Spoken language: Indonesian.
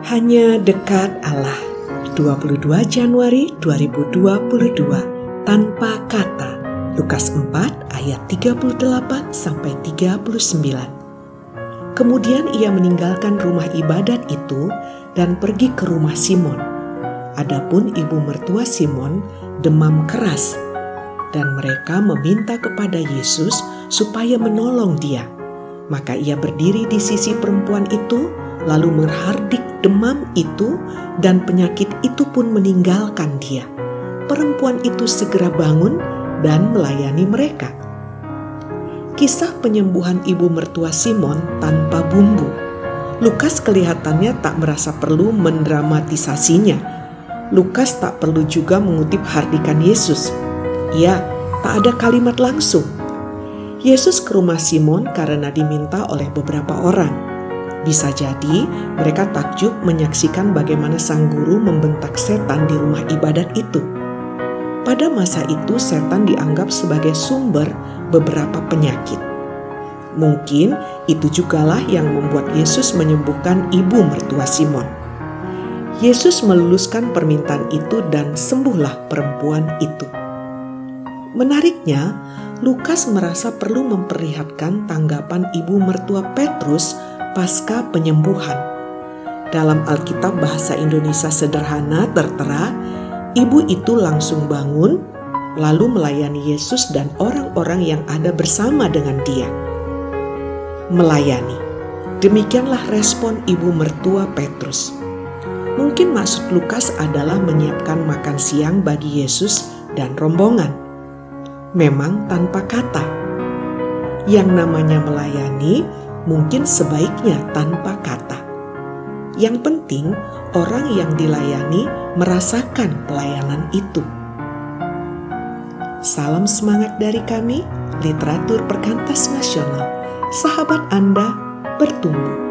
Hanya dekat Allah. 22 Januari 2022 tanpa kata. Lukas 4 ayat 38 sampai 39 Kemudian ia meninggalkan rumah ibadat itu dan pergi ke rumah Simon. Adapun ibu mertua Simon demam keras dan mereka meminta kepada Yesus supaya menolong dia. Maka ia berdiri di sisi perempuan itu, lalu menghardik demam itu, dan penyakit itu pun meninggalkan dia. Perempuan itu segera bangun dan melayani mereka. Kisah penyembuhan ibu mertua Simon tanpa bumbu. Lukas kelihatannya tak merasa perlu mendramatisasinya. Lukas tak perlu juga mengutip hardikan Yesus. Ya, tak ada kalimat langsung Yesus ke rumah Simon karena diminta oleh beberapa orang. Bisa jadi mereka takjub menyaksikan bagaimana sang guru membentak setan di rumah ibadat itu. Pada masa itu, setan dianggap sebagai sumber beberapa penyakit. Mungkin itu jugalah yang membuat Yesus menyembuhkan ibu mertua Simon. Yesus meluluskan permintaan itu, dan sembuhlah perempuan itu. Menariknya, Lukas merasa perlu memperlihatkan tanggapan ibu mertua Petrus pasca penyembuhan. Dalam Alkitab bahasa Indonesia sederhana tertera, ibu itu langsung bangun, lalu melayani Yesus dan orang-orang yang ada bersama dengan dia. Melayani. Demikianlah respon ibu mertua Petrus. Mungkin maksud Lukas adalah menyiapkan makan siang bagi Yesus dan rombongan memang tanpa kata. Yang namanya melayani mungkin sebaiknya tanpa kata. Yang penting, orang yang dilayani merasakan pelayanan itu. Salam semangat dari kami, literatur perkantas nasional. Sahabat Anda bertumbuh.